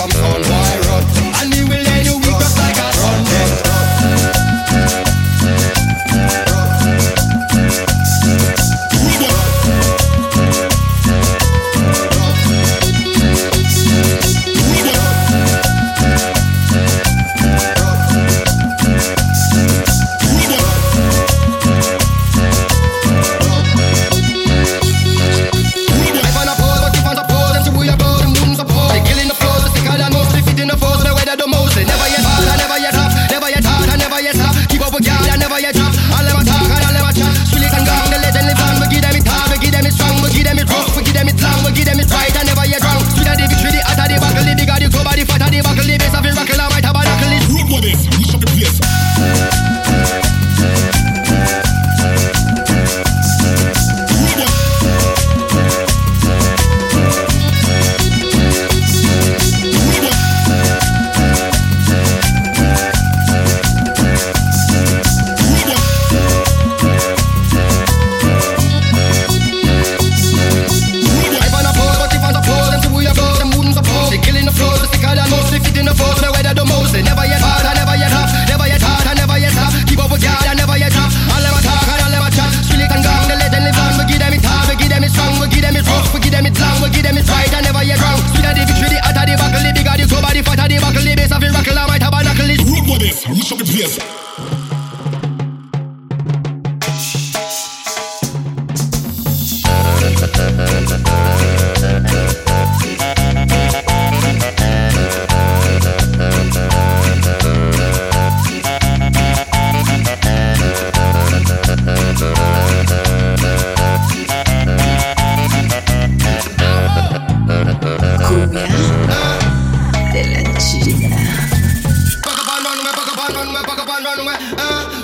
some Up the place. Uh,